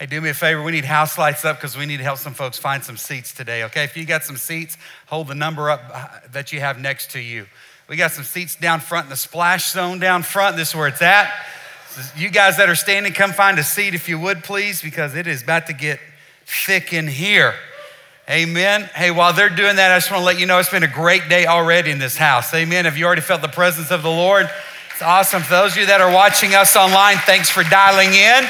Hey, do me a favor. We need house lights up because we need to help some folks find some seats today, okay? If you got some seats, hold the number up uh, that you have next to you. We got some seats down front in the splash zone down front. This is where it's at. You guys that are standing, come find a seat if you would, please, because it is about to get thick in here. Amen. Hey, while they're doing that, I just want to let you know it's been a great day already in this house. Amen. Have you already felt the presence of the Lord? It's awesome. For those of you that are watching us online, thanks for dialing in.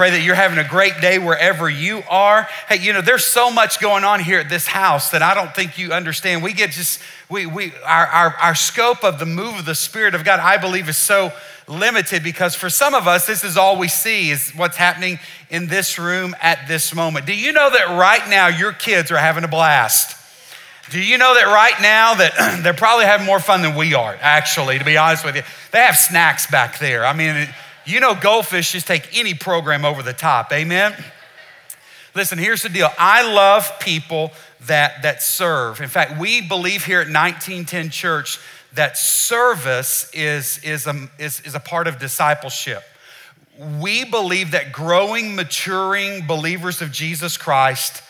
Pray that you're having a great day wherever you are. Hey, you know, there's so much going on here at this house that I don't think you understand. We get just, we, we, our, our, our scope of the move of the Spirit of God, I believe, is so limited because for some of us, this is all we see is what's happening in this room at this moment. Do you know that right now your kids are having a blast? Do you know that right now that they're probably having more fun than we are, actually, to be honest with you? They have snacks back there. I mean, you know, goldfish just take any program over the top. Amen? Listen, here's the deal. I love people that, that serve. In fact, we believe here at 1910 Church that service is, is, a, is, is a part of discipleship. We believe that growing, maturing believers of Jesus Christ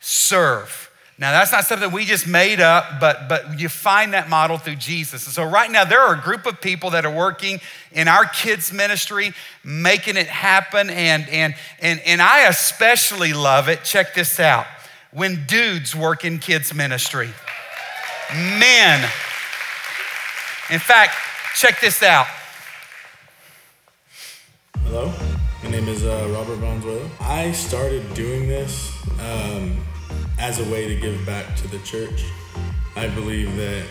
serve. Now, that's not something we just made up, but, but you find that model through Jesus. And so, right now, there are a group of people that are working in our kids' ministry, making it happen. And, and, and, and I especially love it. Check this out when dudes work in kids' ministry. Men, in fact, check this out. Hello, my name is uh, Robert Valenzuela. I started doing this um, as a way to give back to the church. I believe that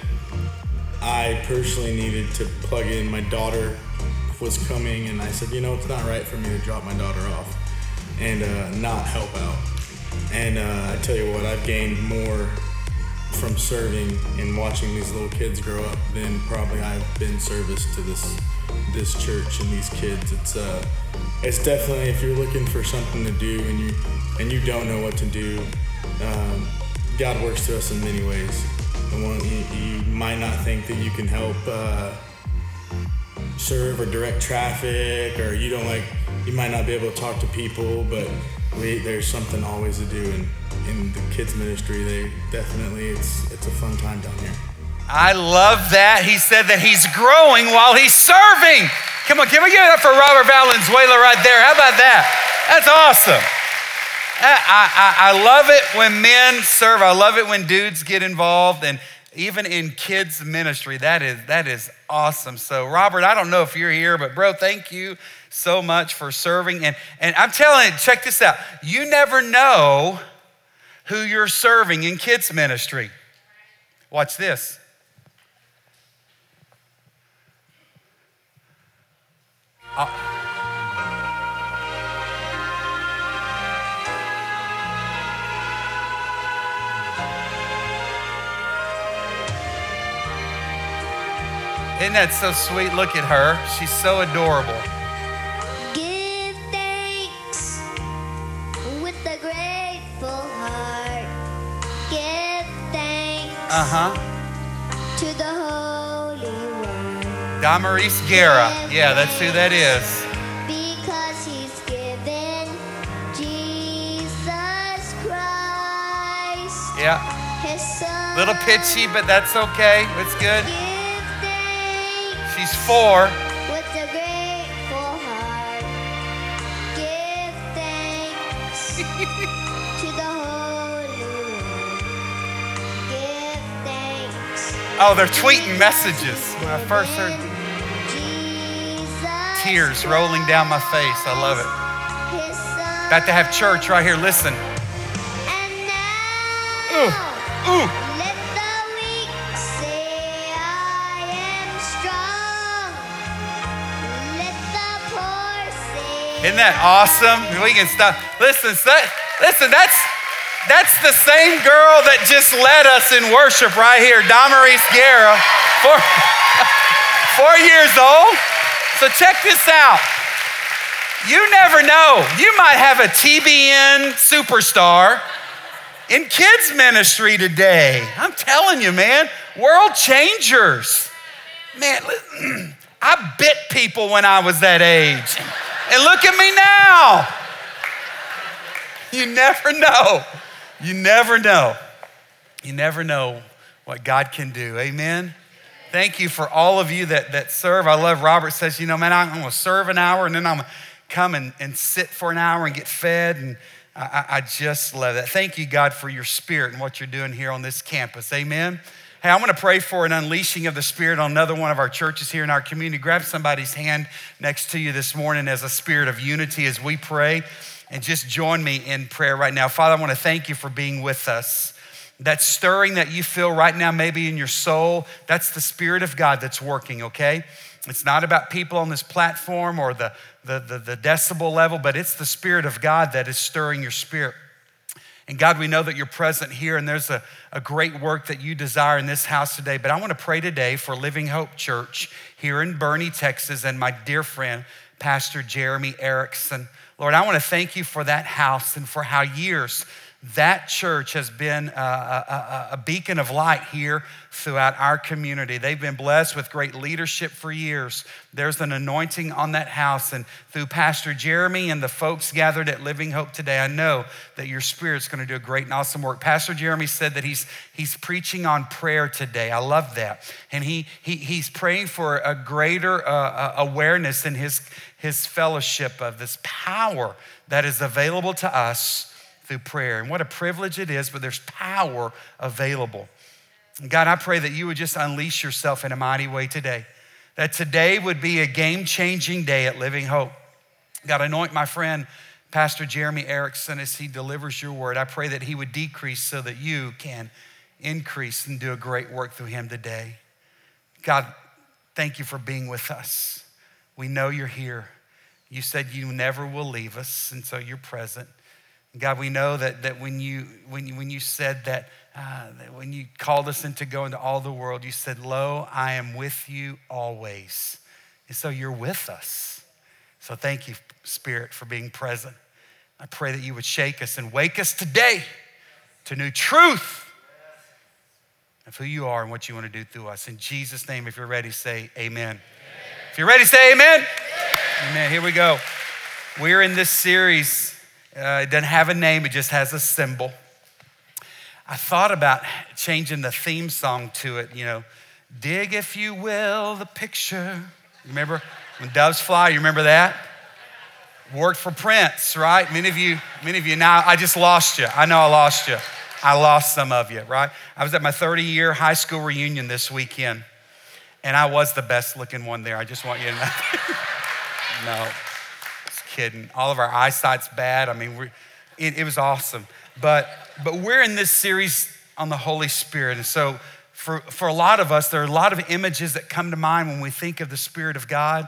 I personally needed to plug in. My daughter was coming, and I said, you know, it's not right for me to drop my daughter off and uh, not help out. And uh, I tell you what, I've gained more from serving and watching these little kids grow up than probably I've been service to this this church and these kids. It's uh, it's definitely if you're looking for something to do and you and you don't know what to do, um, God works to us in many ways. And one, you, you might not think that you can help uh, serve or direct traffic, or you don't like you might not be able to talk to people, but we, there's something always to do. And in the kids ministry, they definitely it's it's a fun time down here. I love that. He said that he's growing while he's serving. Come on, can we give it up for Robert Valenzuela right there? How about that? That's awesome. I, I, love it when men serve. I love it when dudes get involved. And even in kids' ministry, that is, that is awesome. So, Robert, I don't know if you're here, but bro, thank you so much for serving. And, and I'm telling you, check this out. You never know who you're serving in kids' ministry. Watch this. Uh, Isn't that so sweet? Look at her. She's so adorable. Give thanks with a grateful heart. Give thanks Uh huh. to the Holy One. Damaris Guerra. Yeah, that's who that is. Because he's given Jesus Christ. Yeah. His son. Little pitchy, but that's okay. It's good. Thanks four. with a grateful heart. Give thanks to the Holy One. Give thanks. Oh, they're tweeting messages. When I first heard Jesus tears rolling down my face, I love it. About to have church right here. Listen. Isn't that awesome? We can stop. Listen, that, listen, that's that's the same girl that just led us in worship right here, Damaris Guerra, four, four years old. So check this out. You never know. You might have a TBN superstar in kids ministry today. I'm telling you, man, world changers. Man, I bit people when I was that age. And look at me now. you never know. You never know. You never know what God can do. Amen. Thank you for all of you that, that serve. I love Robert says, you know, man, I'm to serve an hour and then I'm to come and, and sit for an hour and get fed. And I, I just love that. Thank you, God, for your spirit and what you're doing here on this campus. Amen. Hey, I want to pray for an unleashing of the Spirit on another one of our churches here in our community. Grab somebody's hand next to you this morning as a spirit of unity as we pray. And just join me in prayer right now. Father, I want to thank you for being with us. That stirring that you feel right now, maybe in your soul, that's the Spirit of God that's working, okay? It's not about people on this platform or the, the, the, the decibel level, but it's the Spirit of God that is stirring your spirit. And God, we know that you're present here and there's a, a great work that you desire in this house today. But I want to pray today for Living Hope Church here in Boerne, Texas, and my dear friend, Pastor Jeremy Erickson. Lord, I want to thank you for that house and for how years that church has been a, a, a, beacon of light here throughout our community. They've been blessed with great leadership for years. There's an anointing on that house. And through Pastor Jeremy and the folks gathered at Living Hope today, I know that your spirit's going to do a great and awesome work. Pastor Jeremy said that he's, he's preaching on prayer today. I love that. And he, he, he's praying for a greater uh, uh awareness in his, his fellowship of this power that is available to us through prayer. And what a privilege it is, but there's power available. God, I pray that you would just unleash yourself in a mighty way today. That today would be a game changing day at Living Hope. God, anoint my friend, Pastor Jeremy Erickson, as he delivers your word. I pray that he would decrease so that you can increase and do a great work through him today. God, thank you for being with us. We know you're here. You said you never will leave us, and so you're present. God, we know that, that when, you, when, you, when you said that, uh, that, when you called us into go into all the world, you said, Lo, I am with you always. And so you're with us. So thank you, Spirit, for being present. I pray that you would shake us and wake us today to new truth of who you are and what you want to do through us. In Jesus' name, if you're ready, say amen. amen. If you're ready, say amen. amen. Amen. Here we go. We're in this series uh, it doesn't have a name, it just has a symbol. I thought about changing the theme song to it, you know, dig if you will the picture. Remember when doves fly, you remember that? Worked for Prince, right? Many of you, many of you now, I just lost you. I know I lost you. I lost some of you, right? I was at my 30 year high school reunion this weekend, and I was the best looking one there. I just want you to know. no kidding. All of our eyesight's bad. I mean, it, it was awesome. But, but we're in this series on the Holy Spirit. And so for, for a lot of us, there are a lot of images that come to mind when we think of the Spirit of God.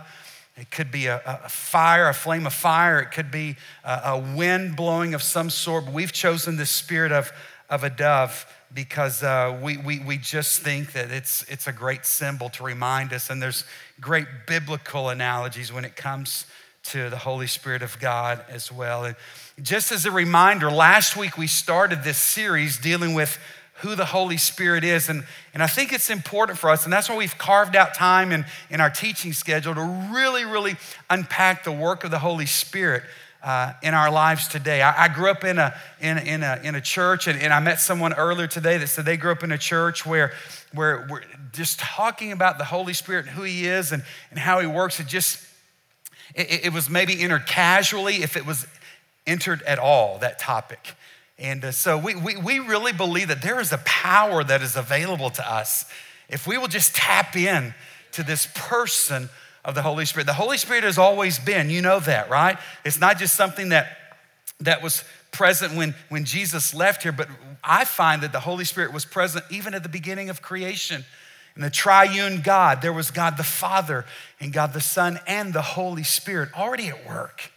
It could be a, a fire, a flame of fire. It could be a, a, wind blowing of some sort. But we've chosen the spirit of, of a dove because uh, we, we, we just think that it's, it's a great symbol to remind us. And there's great biblical analogies when it comes to the Holy Spirit of God as well. And just as a reminder, last week we started this series dealing with who the Holy Spirit is. And, and I think it's important for us, and that's why we've carved out time in, in our teaching schedule to really, really unpack the work of the Holy Spirit. Uh, in our lives today. I, I, grew up in a, in, in a, in a church, and, and I met someone earlier today that said they grew up in a church where, where we're just talking about the Holy Spirit and who He is and, and how He works. It just it, it was maybe entered casually, if it was entered at all, that topic. And uh, so we, we, we really believe that there is a power that is available to us if we will just tap in to this person of the Holy Spirit. The Holy Spirit has always been, you know that, right? It's not just something that, that was present when, when Jesus left here, but I find that the Holy Spirit was present even at the beginning of creation. In the triune God, there was God the Father and God the Son and the Holy Spirit already at work,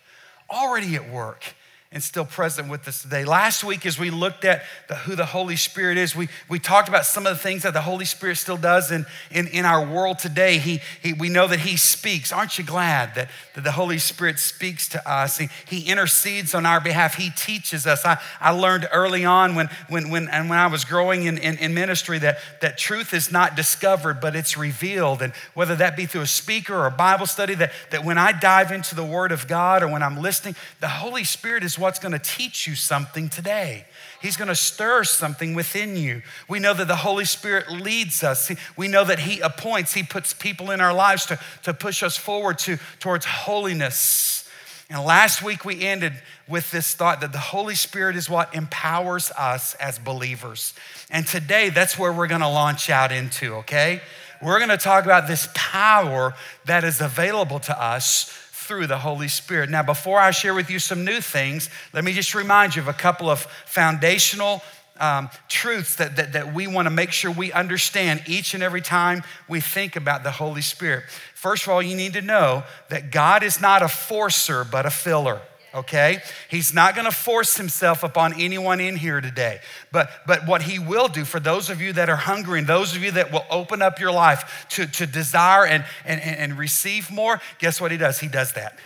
already at work and still present with us today. Last week, as we looked at the, who the Holy Spirit is, we, we talked about some of the things that the Holy Spirit still does in, in, in our world today. He, he, we know that He speaks. Aren't you glad that, that the Holy Spirit speaks to us? He, he intercedes on our behalf. He teaches us. I, I learned early on when, when, when, and when I was growing in, in, in ministry that, that truth is not discovered, but it's revealed. And whether that be through a speaker or a Bible study, that, that when I dive into the Word of God or when I'm listening, the Holy Spirit is what's going to teach you something today. He's going to stir something within you. We know that the Holy Spirit leads us. We know that He appoints, He puts people in our lives to, to push us forward to, towards holiness. And last week we ended with this thought that the Holy Spirit is what empowers us as believers. And today that's where we're going to launch out into, okay? We're going to talk about this power that is available to us through the Holy Spirit. Now, before I share with you some new things, let me just remind you of a couple of foundational um, truths that, that, that we want to make sure we understand each and every time we think about the Holy Spirit. First of all, you need to know that God is not a forcer, but a filler okay? He's not gonna force himself upon anyone in here today. But, but what he will do for those of you that are hungry and those of you that will open up your life to, to desire and, and, and receive more, guess what he does? He does that.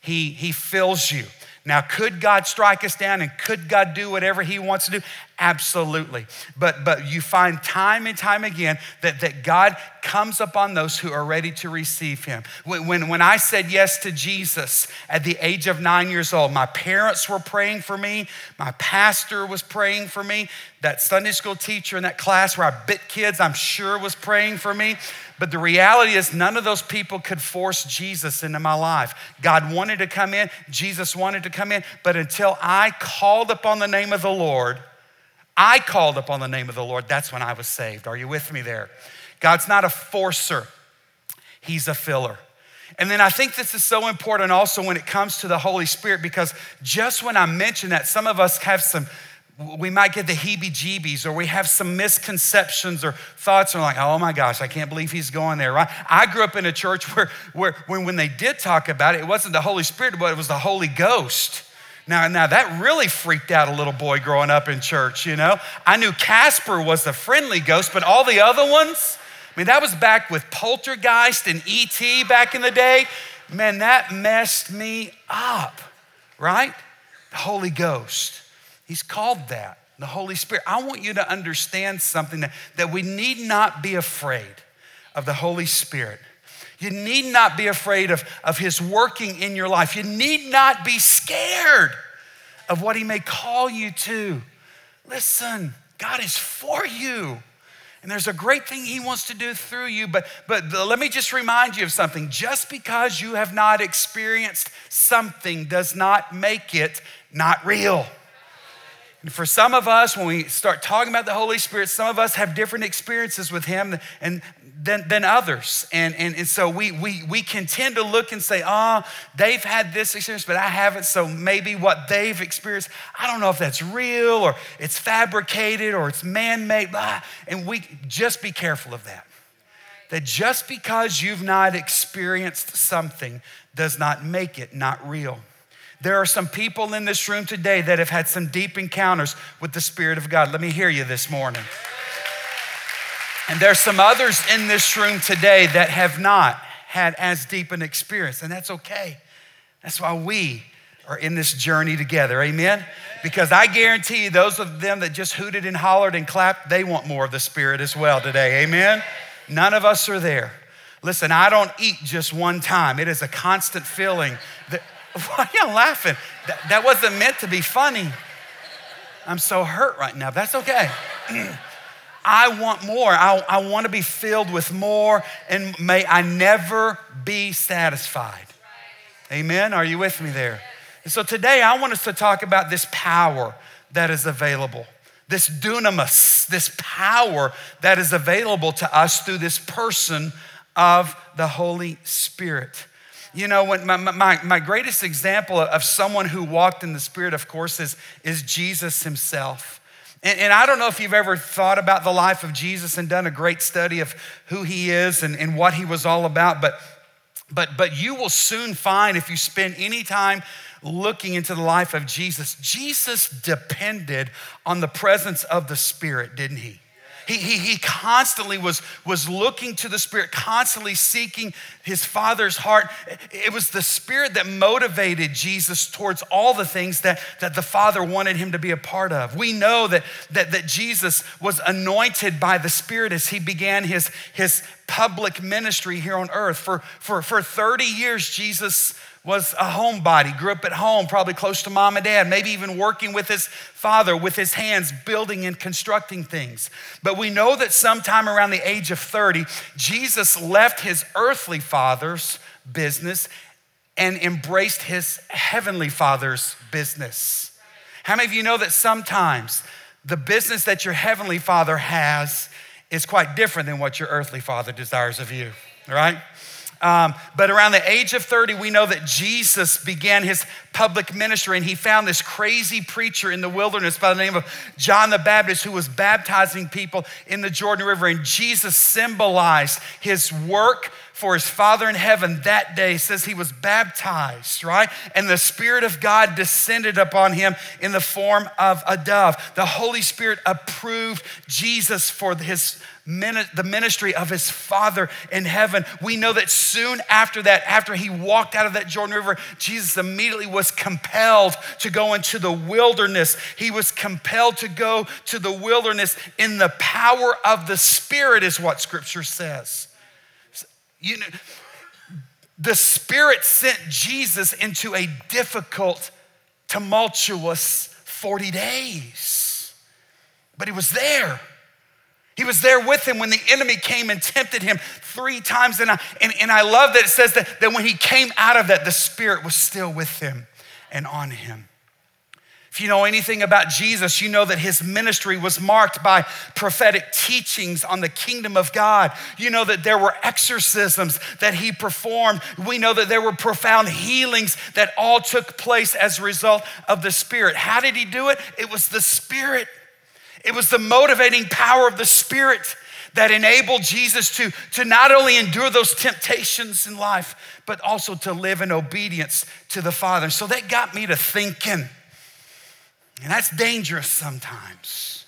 He, he fills you. Now, could God strike us down and could God do whatever He wants to do? Absolutely. But, but you find time and time again that, that God comes upon those who are ready to receive Him. When, when, when I said yes to Jesus at the age of nine years old, my parents were praying for me, my pastor was praying for me, that Sunday school teacher in that class where I bit kids, I'm sure was praying for me. But the reality is, none of those people could force Jesus into my life. God wanted to come in, Jesus wanted to come in, but until I called upon the name of the Lord, I called upon the name of the Lord, that's when I was saved. Are you with me there? God's not a forcer, He's a filler. And then I think this is so important also when it comes to the Holy Spirit because just when I mention that, some of us have some we might get the heebie jeebies or we have some misconceptions or thoughts and like, oh my gosh, I can't believe he's going there, right? I grew up in a church where, where when, when they did talk about it, it wasn't the Holy Spirit, but it was the Holy Ghost. Now, now that really freaked out a little boy growing up in church, you know? I knew Casper was the friendly ghost, but all the other ones, I mean, that was back with Poltergeist and E.T. back in the day. Man, that messed me up, right? The Holy Ghost. He's called that, the Holy Spirit. I want you to understand something that, that we need not be afraid of the Holy Spirit. You need not be afraid of, of His working in your life. You need not be scared of what He may call you to. Listen, God is for you. And there's a great thing he wants to do through you, but, but let me just remind you of something. Just because you have not experienced something does not make it not real. And for some of us, when we start talking about the Holy Spirit, some of us have different experiences with Him and, than, than others. And, and, and so we, we, we can tend to look and say, oh, they've had this experience, but I haven't. So maybe what they've experienced, I don't know if that's real or it's fabricated or it's man made. And we just be careful of that. That just because you've not experienced something does not make it not real. There are some people in this room today that have had some deep encounters with the Spirit of God. Let me hear you this morning. And there's some others in this room today that have not had as deep an experience, and that's okay. That's why we are in this journey together. Amen? Because I guarantee you, those of them that just hooted and hollered and clapped, they want more of the Spirit as well today. Amen? None of us are there. Listen, I don't eat just one time. It is a constant feeling that Why are you laughing? That, that wasn't meant to be funny. I'm so hurt right now. That's okay. I want more. I, I want to be filled with more, and may I never be satisfied. Amen. Are you with me there? And so today I want us to talk about this power that is available, this dunamis, this power that is available to us through this person of the Holy Spirit. You know, when my, my, my greatest example of someone who walked in the Spirit, of course, is, is Jesus himself. And, and, I don't know if you've ever thought about the life of Jesus and done a great study of who he is and, and what he was all about, but, but, but you will soon find if you spend any time looking into the life of Jesus, Jesus depended on the presence of the Spirit, didn't he? He, he, he constantly was, was looking to the Spirit, constantly seeking his Father's heart. It was the Spirit that motivated Jesus towards all the things that, that the Father wanted him to be a part of. We know that, that, that Jesus was anointed by the Spirit as he began his, his public ministry here on earth. For, for, for 30 years, Jesus was a homebody, grew up at home, probably close to mom and dad, maybe even working with his father with his hands, building and constructing things. But we know that sometime around the age of 30, Jesus left his earthly father's business and embraced his heavenly father's business. How many of you know that sometimes the business that your heavenly father has is quite different than what your earthly father desires of you, right? Um, but around the age of 30, we know that Jesus began his public ministry and he found this crazy preacher in the wilderness by the name of John the Baptist who was baptizing people in the Jordan River. And Jesus symbolized his work for his Father in heaven that day says he was baptized, right? And the Spirit of God descended upon him in the form of a dove. The Holy Spirit approved Jesus for his the ministry of his Father in heaven. We know that soon after that, after he walked out of that Jordan River, Jesus immediately was compelled to go into the wilderness. He was compelled to go to the wilderness in the power of the Spirit, is what Scripture says. You know, the Spirit sent Jesus into a difficult, tumultuous 40 days. But he was there. He was there with him when the enemy came and tempted him three times. And I, and, and I love that it says that, that when he came out of that, the Spirit was still with him and on him. If you know anything about Jesus, you know that his ministry was marked by prophetic teachings on the kingdom of God. You know that there were exorcisms that he performed. We know that there were profound healings that all took place as a result of the Spirit. How did he do it? It was the Spirit, it was the motivating power of the Spirit that enabled Jesus to, to not only endure those temptations in life, but also to live in obedience to the Father. So that got me to thinking and that's dangerous sometimes.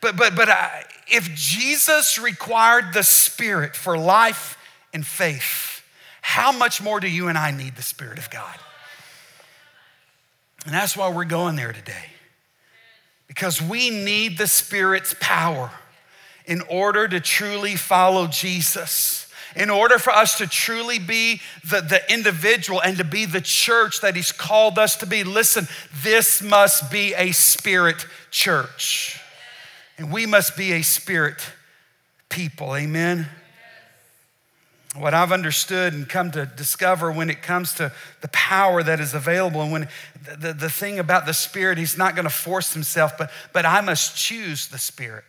But, but, but I, if Jesus required the Spirit for life and faith, how much more do you and I need the Spirit of God? And that's why we're going there today. Because we need the Spirit's power in order to truly follow Jesus in order for us to truly be the, the individual and to be the church that He's called us to be, listen, this must be a spirit church. And we must be a spirit people. Amen. What I've understood and come to discover when it comes to the power that is available, and when the, the, the thing about the Spirit, He's not going to force Himself, but, but I must choose the Spirit.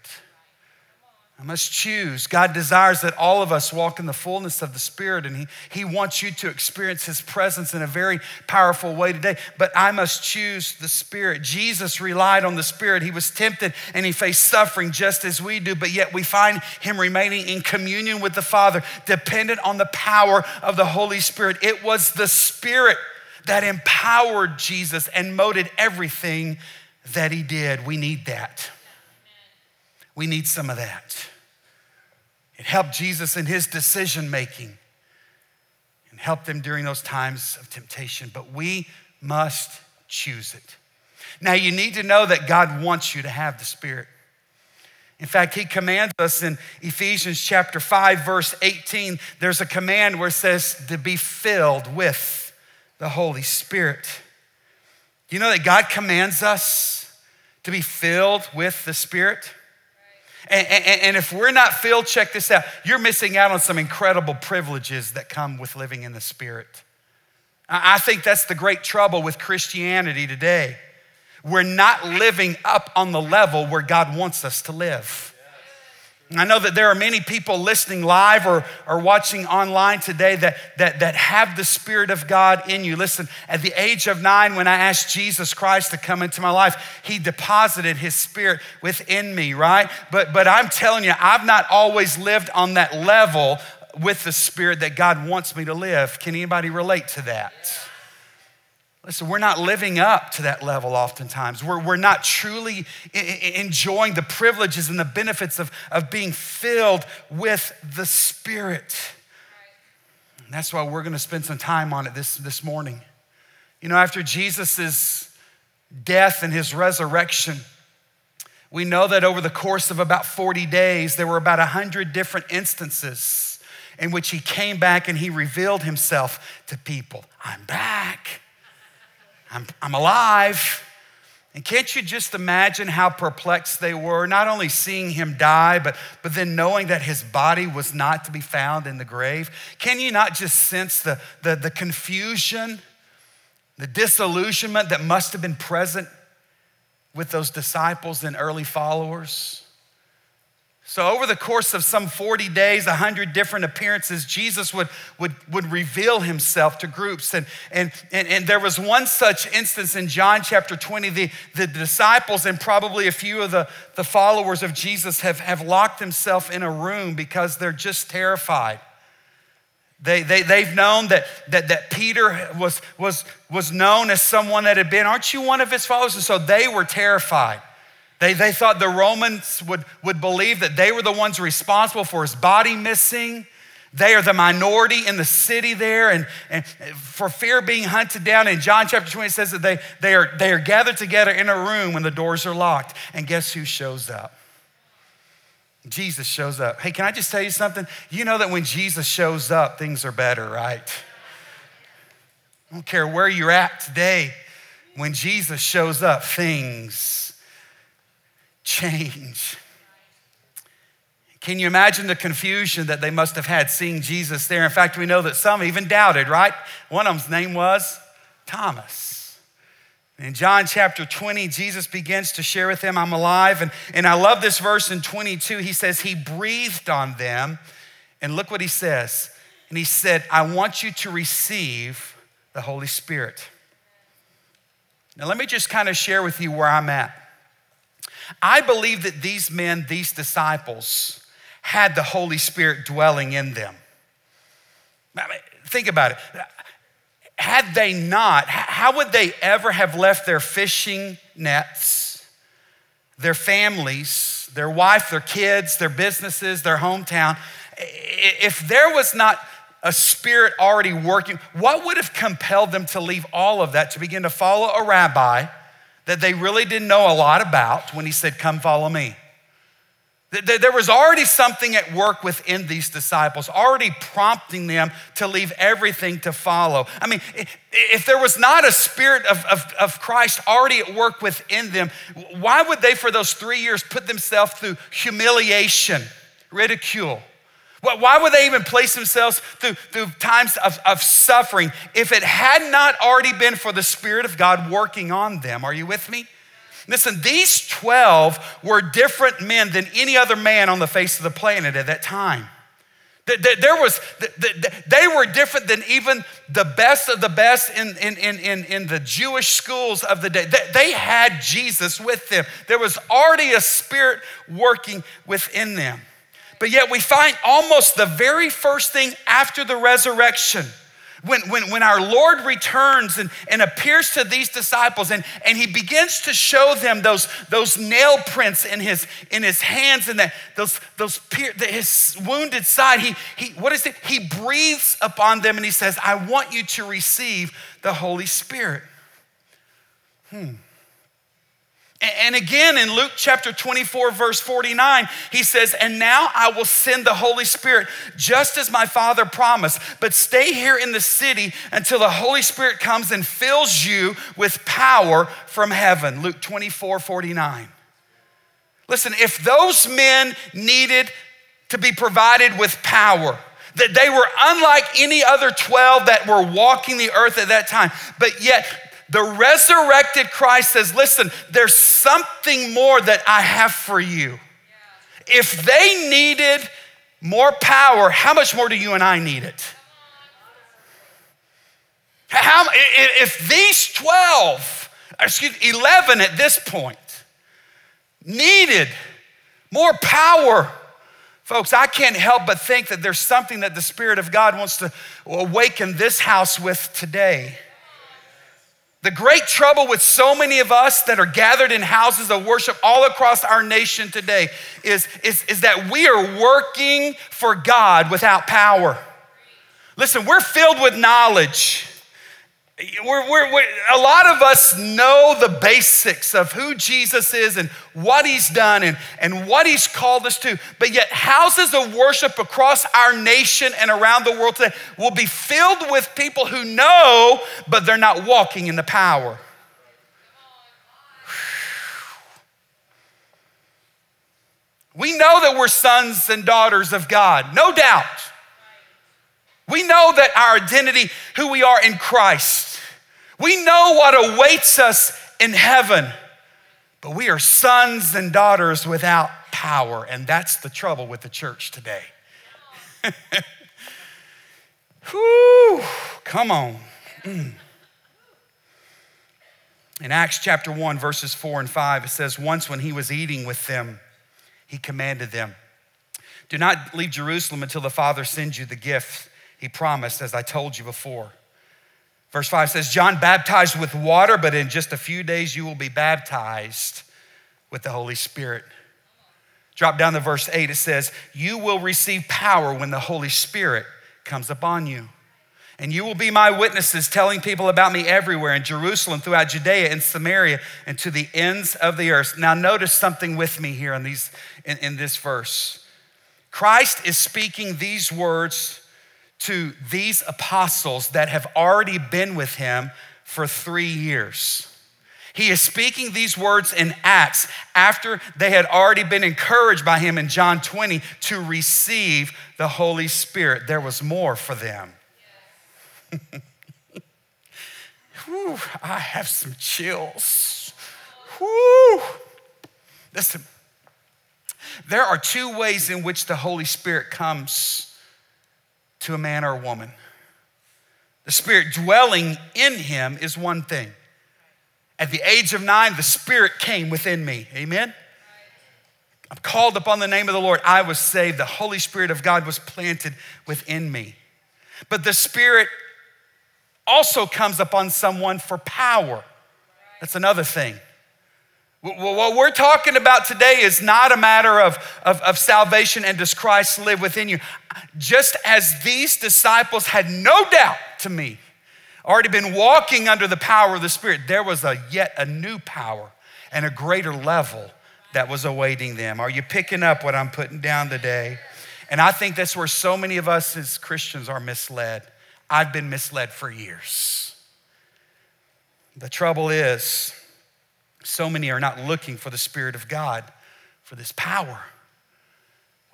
I must choose. God desires that all of us walk in the fullness of the Spirit, and He, he wants you to experience His presence in a very powerful way today. But I must choose the Spirit. Jesus relied on the Spirit. He was tempted and He faced suffering just as we do, but yet we find Him remaining in communion with the Father, dependent on the power of the Holy Spirit. It was the Spirit that empowered Jesus and molded everything that He did. We need that. We need some of that. It helped Jesus in his decision making and helped him during those times of temptation. But we must choose it. Now, you need to know that God wants you to have the Spirit. In fact, he commands us in Ephesians chapter 5, verse 18. There's a command where it says to be filled with the Holy Spirit. You know that God commands us to be filled with the Spirit? And, and, and, if we're not filled, check this out. You're missing out on some incredible privileges that come with living in the Spirit. I think that's the great trouble with Christianity today. We're not living up on the level where God wants us to live. I know that there are many people listening live or, or watching online today that, that, that have the Spirit of God in you. Listen, at the age of nine, when I asked Jesus Christ to come into my life, He deposited His Spirit within me, right? But, but I'm telling you, I've not always lived on that level with the Spirit that God wants me to live. Can anybody relate to that? Listen, we're not living up to that level oftentimes. We're, we're not truly enjoying the privileges and the benefits of, of being filled with the Spirit. And that's why we're going to spend some time on it this, this morning. You know, after Jesus' death and his resurrection, We know that over the course of about 40 days, there were about 100 different instances in which he came back and he revealed himself to people. I'm back. I'm, I'm alive. And can't you just imagine how perplexed they were, not only seeing him die, but, but then knowing that his body was not to be found in the grave? Can you not just sense the, the, the confusion, the disillusionment that must have been present with those disciples and early followers? So, over the course of some 40 days, 100 different appearances, Jesus would, would, would reveal himself to groups. And, and, and, and there was one such instance in John chapter 20. The, the disciples and probably a few of the, the followers of Jesus have, have locked themselves in a room because they're just terrified. They, they, they've known that, that, that Peter was, was, was known as someone that had been, aren't you one of his followers? And so they were terrified. They, they thought the Romans would, would believe that they were the ones responsible for his body missing. They are the minority in the city there, and, and for fear of being hunted down. In John chapter 20, it says that they, they, are, they are gathered together in a room when the doors are locked. And guess who shows up? Jesus shows up. Hey, can I just tell you something? You know that when Jesus shows up, things are better, right? I don't care where you're at today. When Jesus shows up, things change. Can you imagine the confusion that they must have had seeing Jesus there? In fact, we know that some even doubted, right? One of them's name was Thomas. In John chapter 20, Jesus begins to share with them, I'm alive. And, and I love this verse in 22. He says, He breathed on them. And look what he says. And he said, I want you to receive the Holy Spirit. Now, let me just kind of share with you where I'm at. I believe that these men, these disciples, had the Holy Spirit dwelling in them. I mean, think about it. Had they not, how would they ever have left their fishing nets, their families, their wife, their kids, their businesses, their hometown? If there was not a spirit already working, what would have compelled them to leave all of that to begin to follow a rabbi? That they really didn't know a lot about when he said, Come follow me. There was already something at work within these disciples, already prompting them to leave everything to follow. I mean, if there was not a spirit of, of, of, Christ already at work within them, why would they, for those three years, put themselves through humiliation, ridicule? Why would they even place themselves through, through times of, of suffering if it had not already been for the Spirit of God working on them? Are you with me? Listen, these 12 were different men than any other man on the face of the planet at that time. There was, they were different than even the best of the best in, in, in, in, the Jewish schools of the day. They had Jesus with them. There was already a spirit working within them. But yet we find almost the very first thing after the resurrection. When, when, when our Lord returns and, and appears to these disciples and, and he begins to show them those, those nail prints in his, in his hands and that, those, those his wounded side, he, he, what is it? He breathes upon them and he says, I want you to receive the Holy Spirit. Hmm. And again in Luke chapter 24, verse 49, he says, And now I will send the Holy Spirit just as my Father promised. But stay here in the city until the Holy Spirit comes and fills you with power from heaven. Luke 24, 49. Listen, if those men needed to be provided with power, that they were unlike any other 12 that were walking the earth at that time, but yet the resurrected Christ says, Listen, there's something more that I have for you. If they needed more power, how much more do you and I need it? How, if these 12, excuse 11 at this point, needed more power, folks, I can't help but think that there's something that the Spirit of God wants to awaken this house with today. The great trouble with so many of us that are gathered in houses of worship all across our nation today is, is, is that we are working for God without power. Listen, we're filled with knowledge. We're, we're, we're, a lot of us know the basics of who Jesus is and what he's done and, and what he's called us to, but yet houses of worship across our nation and around the world today will be filled with people who know, but they're not walking in the power. We know that we're sons and daughters of God, no doubt. We know that our identity, who we are in Christ. We know what awaits us in heaven, but we are sons and daughters without power, and that's the trouble with the church today. Whew, come on. Mm. In Acts chapter 1, verses 4 and 5, it says, Once when he was eating with them, he commanded them, Do not leave Jerusalem until the Father sends you the gift he promised, as I told you before. Verse 5 says, John baptized with water, but in just a few days you will be baptized with the Holy Spirit. Drop down to verse 8, it says, You will receive power when the Holy Spirit comes upon you. And you will be my witnesses, telling people about me everywhere in Jerusalem, throughout Judea and Samaria, and to the ends of the earth. Now, notice something with me here in, these, in, in this verse. Christ is speaking these words to these apostles that have already been with him for three years. He is speaking these words in Acts after they had already been encouraged by him in John 20 to receive the Holy Spirit. There was more for them. Whew, I have some chills. Whew. Listen, there are two ways in which the Holy Spirit comes to a man or a woman. The Spirit dwelling in him is one thing. At the age of nine, the Spirit came within me. Amen? I'm called upon the name of the Lord. I was saved. The Holy Spirit of God was planted within me. But the Spirit also comes upon someone for power. That's another thing. What we're talking about today is not a matter of, of, of, salvation and does Christ live within you. Just as these disciples had no doubt to me, already been walking under the power of the Spirit, there was a yet a new power and a greater level that was awaiting them. Are you picking up what I'm putting down today? And I think that's where so many of us as Christians are misled. I've been misled for years. The trouble is, so many are not looking for the Spirit of God for this power.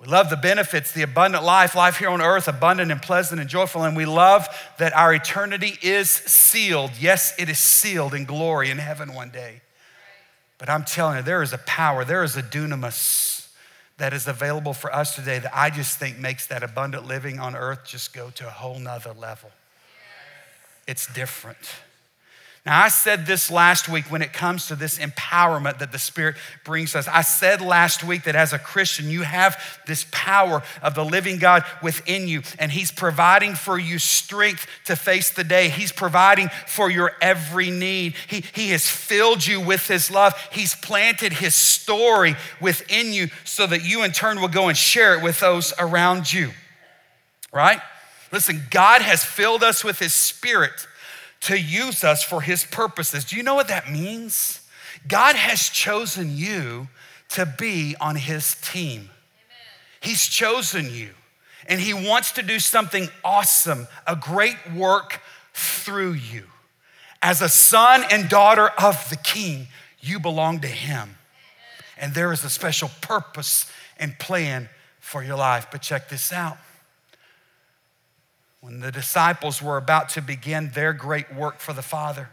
We love the benefits, the abundant life, life here on earth, abundant and pleasant and joyful. And we love that our eternity is sealed. Yes, it is sealed in glory in heaven one day. But I'm telling you, there is a power, there is a dunamis that is available for us today that I just think makes that abundant living on earth just go to a whole nother level. It's different. Now, I said this last week when it comes to this empowerment that the Spirit brings us. I said last week that as a Christian, you have this power of the living God within you, and He's providing for you strength to face the day. He's providing for your every need. He, he has filled you with His love. He's planted His story within you so that you, in turn, will go and share it with those around you. Right? Listen, God has filled us with His Spirit to use us for his purposes. Do you know what that means? God has chosen you to be on his team. Amen. He's chosen you, and he wants to do something awesome, a great work through you. As a son and daughter of the king, you belong to him. And there is a special purpose and plan for your life. But check this out when the disciples were about to begin their great work for the Father.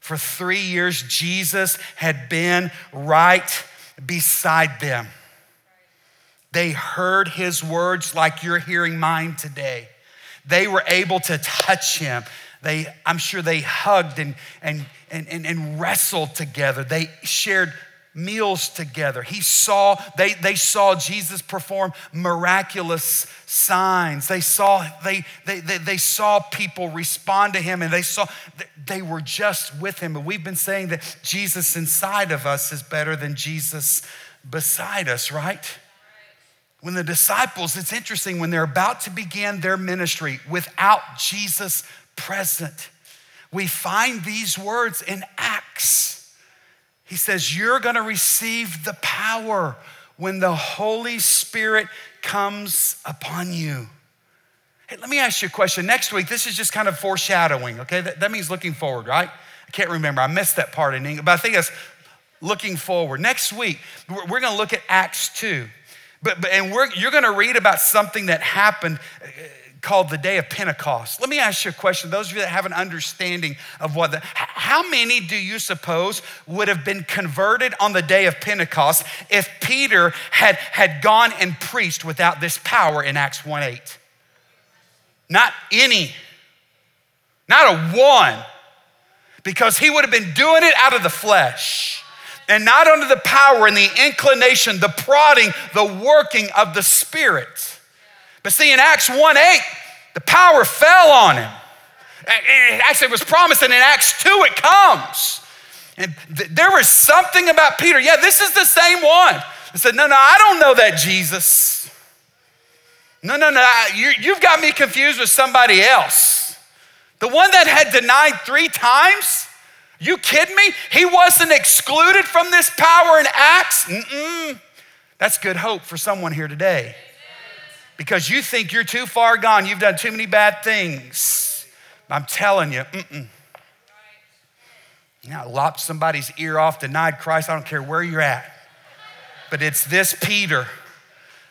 For three years, Jesus had been right beside them. They heard his words like you're hearing mine today. They were able to touch him. They, I'm sure they hugged and, and, and, and, wrestled together. They shared meals together. He saw, they, they saw Jesus perform miraculous signs. They saw, they, they, they, they, saw people respond to him and they saw, they were just with him. But we've been saying that Jesus inside of us is better than Jesus beside us, right? When the disciples, it's interesting, when they're about to begin their ministry without Jesus present, we find these words in Acts. He says, You're gonna receive the power when the Holy Spirit comes upon you. Hey, let me ask you a question. Next week, this is just kind of foreshadowing, okay? That, that means looking forward, right? I can't remember. I missed that part in English, but I think it's looking forward. Next week, we're, we're gonna look at Acts 2. But, but and you're gonna read about something that happened called the day of Pentecost. Let me ask you a question. Those of you that have an understanding of what the, how many do you suppose would have been converted on the day of Pentecost if Peter had, had gone and preached without this power in Acts 1 8? Not any, not a one, because he would have been doing it out of the flesh and not under the power and the inclination, the prodding, the working of the Spirit. But see, in Acts 1 8, the power fell on him. And actually, it was promised, and in Acts 2, it comes. And th- there was something about Peter. Yeah, this is the same one. I said, No, no, I don't know that Jesus. No, no, no, you, you've got me confused with somebody else. The one that had denied three times? You kidding me? He wasn't excluded from this power in Acts? Mm-mm. That's good hope for someone here today because you think you're too far gone. You've done too many bad things. I'm telling you, mm-mm. You know, lopped somebody's ear off, denied Christ. I don't care where you're at. But it's this Peter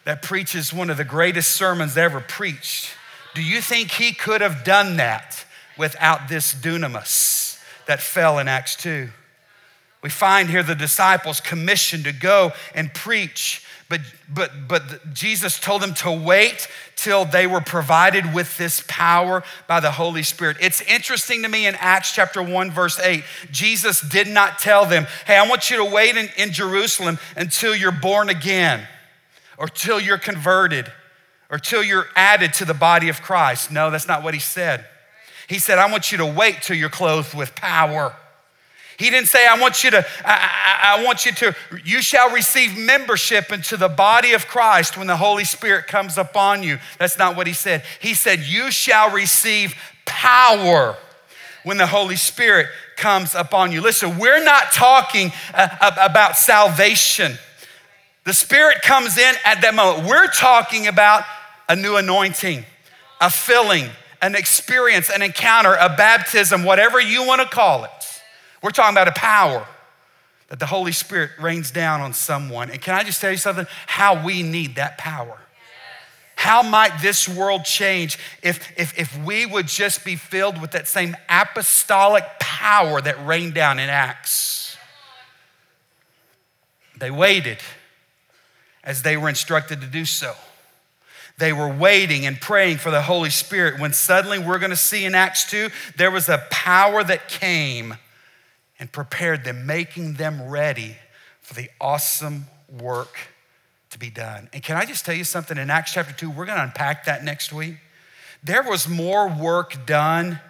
that preaches one of the greatest sermons ever preached. Do you think he could have done that without this dunamis that fell in Acts 2? We find here the disciples commissioned to go and preach but, but, but Jesus told them to wait till they were provided with this power by the Holy Spirit. It's interesting to me in Acts chapter 1, verse 8, Jesus did not tell them, hey, I want you to wait in, in Jerusalem until you're born again, or till you're converted, or till you're added to the body of Christ. No, that's not what he said. He said, I want you to wait till you're clothed with power. He didn't say, I want you to, I, I, I, want you to, you shall receive membership into the body of Christ when the Holy Spirit comes upon you. That's not what he said. He said, You shall receive power when the Holy Spirit comes upon you. Listen, we're not talking uh, about salvation. The Spirit comes in at that moment. We're talking about a new anointing, a filling, an experience, an encounter, a baptism, whatever you want to call it. We're talking about a power that the Holy Spirit rains down on someone. And can I just tell you something? How we need that power. How might this world change if, if, if we would just be filled with that same apostolic power that rained down in Acts? They waited as they were instructed to do so. They were waiting and praying for the Holy Spirit when suddenly we're going to see in Acts 2 there was a power that came and prepared them, making them ready for the awesome work to be done. And can I just tell you something? In Acts chapter 2, we're going to unpack that next week. There was more work done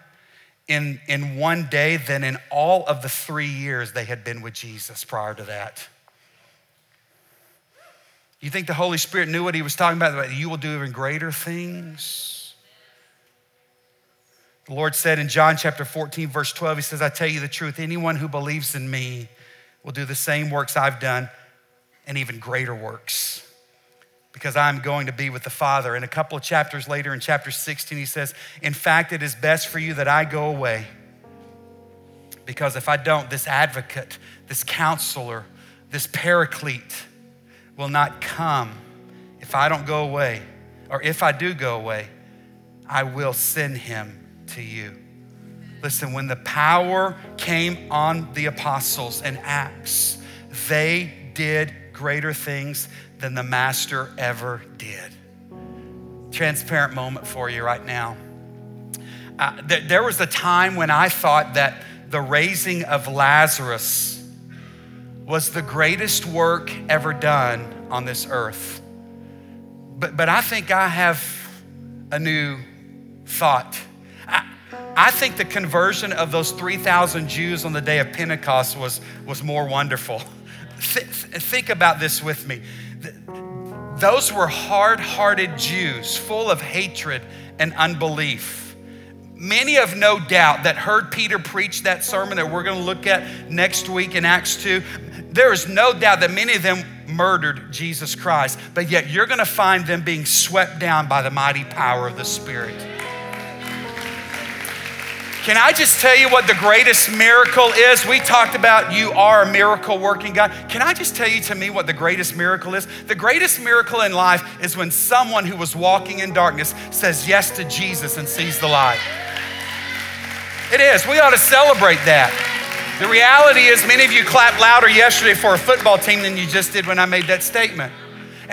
in, in one day than in all of the three years they had been with Jesus prior to that. You think the Holy Spirit knew what he was talking about? You will do even greater things. The Lord said in John chapter 14, verse 12, He says, I tell you the truth, anyone who believes in me will do the same works I've done and even greater works because I'm going to be with the Father. And a couple of chapters later, in chapter 16, He says, In fact, it is best for you that I go away because if I don't, this advocate, this counselor, this paraclete will not come if I don't go away. Or if I do go away, I will send him to you. Listen, when the power came on the apostles in Acts, they did greater things than the master ever did. Transparent moment for you right now. Uh, th- there was a time when I thought that the raising of Lazarus was the greatest work ever done on this earth. But, but I think I have a new thought I think the conversion of those 3,000 Jews on the day of Pentecost was, was more wonderful. Th- think about this with me. Those were hard hearted Jews, full of hatred and unbelief. many of no doubt that heard Peter preach that sermon that we're going to look at next week in Acts 2. There is no doubt that many of them murdered Jesus Christ, but yet you're going to find them being swept down by the mighty power of the Spirit. Can I just tell you what the greatest miracle is? We talked about you are a miracle working God. Can I just tell you to me what the greatest miracle is? The greatest miracle in life is when someone who was walking in darkness says yes to Jesus and sees the light. It is. We ought to celebrate that. The reality is, many of you clapped louder yesterday for a football team than you just did when I made that statement.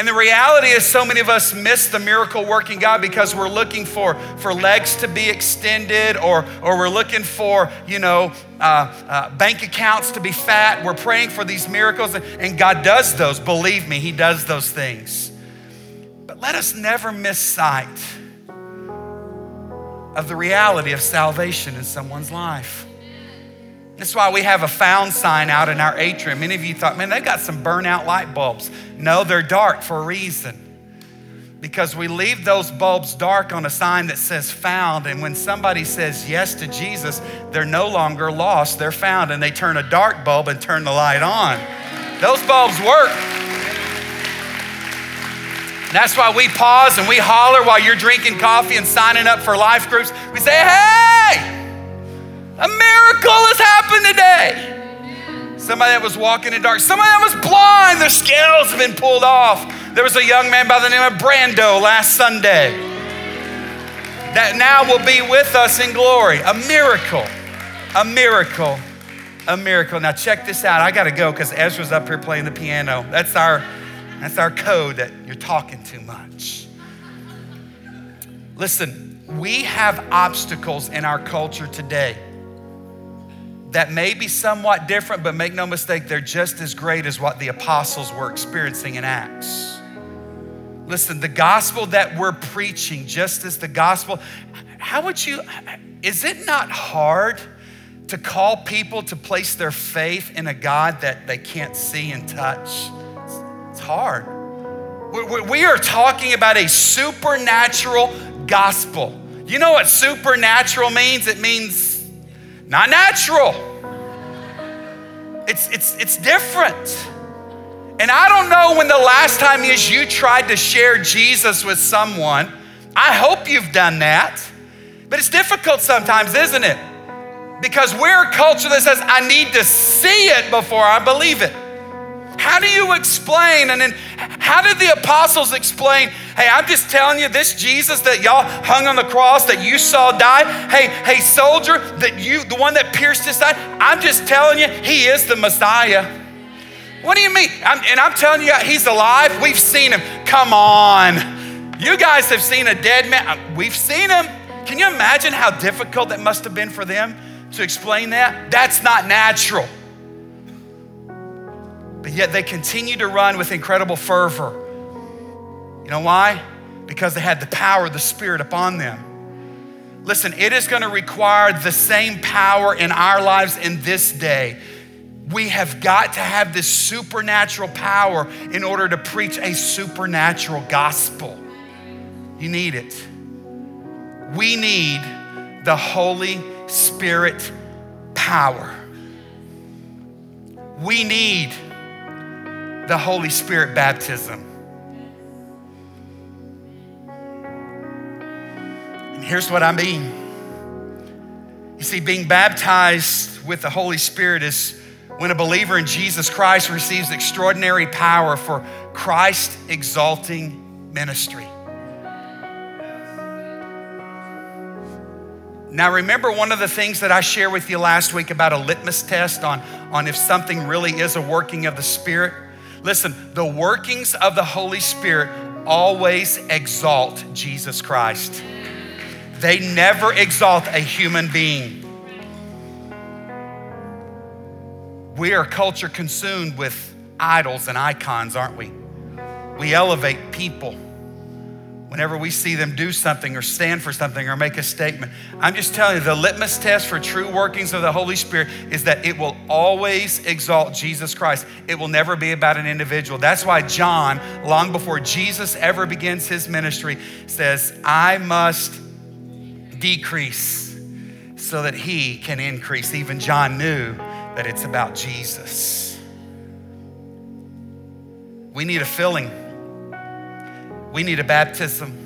And the reality is, so many of us miss the miracle working God because we're looking for, for legs to be extended or, or we're looking for, you know, uh, uh, bank accounts to be fat. We're praying for these miracles, and God does those. Believe me, He does those things. But let us never miss sight of the reality of salvation in someone's life. That's why we have a found sign out in our atrium. Many of you thought, man, they've got some burnout light bulbs. No, they're dark for a reason. Because we leave those bulbs dark on a sign that says found. And when somebody says yes to Jesus, they're no longer lost, they're found. And they turn a dark bulb and turn the light on. Those bulbs work. That's why we pause and we holler while you're drinking coffee and signing up for life groups. We say, hey! A miracle has happened today. Somebody that was walking in dark, somebody that was blind, their scales have been pulled off. There was a young man by the name of Brando last Sunday that now will be with us in glory. A miracle, a miracle, a miracle. Now check this out. I got to go because Ezra's up here playing the piano. That's our, that's our code that you're talking too much. Listen, we have obstacles in our culture today that may be somewhat different, but make no mistake, they're just as great as what the apostles were experiencing in Acts. Listen, the gospel that we're preaching, just as the gospel, how would you, is it not hard to call people to place their faith in a God that they can't see and touch? It's hard. We are talking about a supernatural gospel. You know what supernatural means? It means not natural. It's, it's, it's different. And I don't know when the last time is you tried to share Jesus with someone. I hope you've done that. But it's difficult sometimes, isn't it? Because we're a culture that says, I need to see it before I believe it. How do you explain? And then how did the apostles explain? Hey, I'm just telling you, this Jesus that y'all hung on the cross that you saw die. Hey, hey, soldier, that you, the one that pierced his side, I'm just telling you, he is the Messiah. What do you mean? I'm, and I'm telling you, he's alive. We've seen him. Come on. You guys have seen a dead man. Uh, we've seen him. Can you imagine how difficult that must have been for them to explain that? That's not natural. But yet they continued to run with incredible fervor. You know why? Because they had the power of the Spirit upon them. Listen, it is going to require the same power in our lives in this day. We have got to have this supernatural power in order to preach a supernatural gospel. You need it. We need the Holy Spirit power. We need the Holy Spirit baptism. And here's what I mean. You see, being baptized with the Holy Spirit is when a believer in Jesus Christ receives extraordinary power for Christ exalting ministry. Now, remember one of the things that I shared with you last week about a litmus test on, on if something really is a working of the Spirit? Listen, the workings of the Holy Spirit always exalt Jesus Christ. They never exalt a human being. We are culture consumed with idols and icons, aren't we? We elevate people whenever we see them do something or stand for something or make a statement. I'm just telling you, the litmus test for true workings of the Holy Spirit is that it will always exalt Jesus Christ. It will never be about an individual. That's why John, long before Jesus ever begins his ministry, says, I must decrease so that he can increase. Even John knew that it's about Jesus. We need a filling, we need a baptism,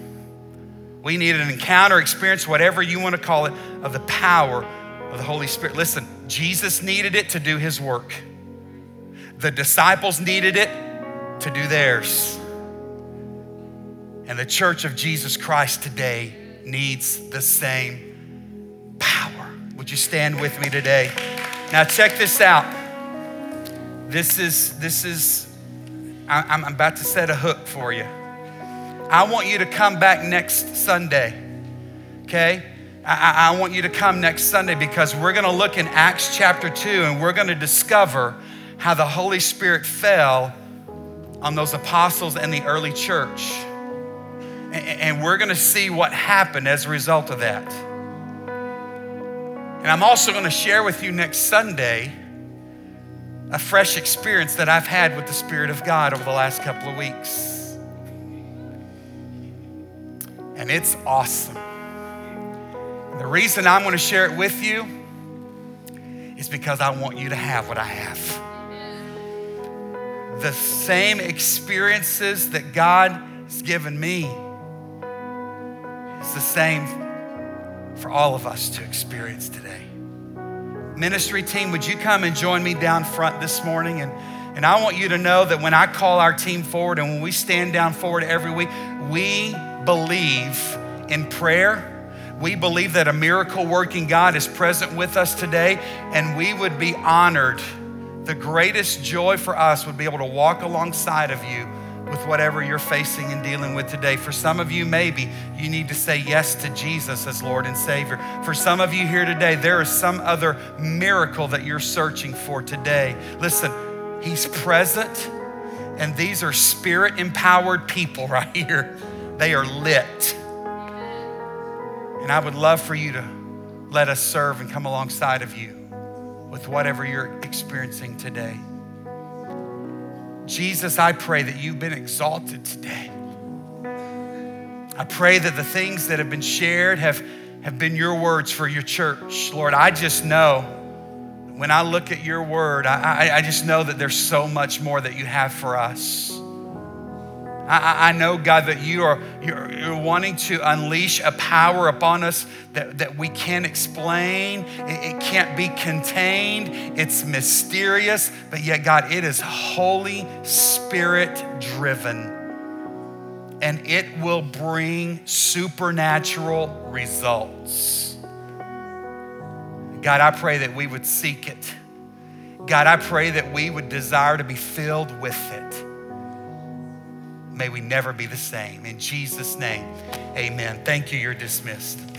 we need an encounter, experience, whatever you want to call it, of the power of the Holy Spirit. Listen, Jesus needed it to do his work, the disciples needed it to do theirs. And the church of Jesus Christ today needs the same power. Would you stand with me today? Now, check this out. This is, this is, I'm about to set a hook for you. I want you to come back next Sunday, okay? I, I want you to come next Sunday because we're going to look in Acts chapter 2 and we're going to discover how the Holy Spirit fell on those apostles and the early church. And we're going to see what happened as a result of that. And I'm also going to share with you next Sunday a fresh experience that I've had with the Spirit of God over the last couple of weeks. And it's awesome. The reason I'm going to share it with you is because I want you to have what I have. The same experiences that God has given me it's the same for all of us to experience today. Ministry team, would you come and join me down front this morning? And, and I want you to know that when I call our team forward and when we stand down forward every week, we believe in prayer. We believe that a miracle working God is present with us today, and we would be honored. The greatest joy for us would be able to walk alongside of you with whatever you're facing and dealing with today. For some of you, maybe you need to say yes to Jesus as Lord and Savior. For some of you here today, there is some other miracle that you're searching for today. Listen, He's present, and these are spirit empowered people right here. They are lit. And I would love for you to let us serve and come alongside of you with whatever you're experiencing today. Jesus, I pray that you've been exalted today. I pray that the things that have been shared have, have been your words for your church. Lord, I just know when I look at your word, I, I, I just know that there's so much more that you have for us. I, I know, God, that you are you're, you're, wanting to unleash a power upon us that, that we can't explain. It, it can't be contained. It's mysterious, but yet, God, it is Holy Spirit driven. And it will bring supernatural results. God, I pray that we would seek it. God, I pray that we would desire to be filled with it. May we never be the same. In Jesus' name, amen. Thank you. You're dismissed.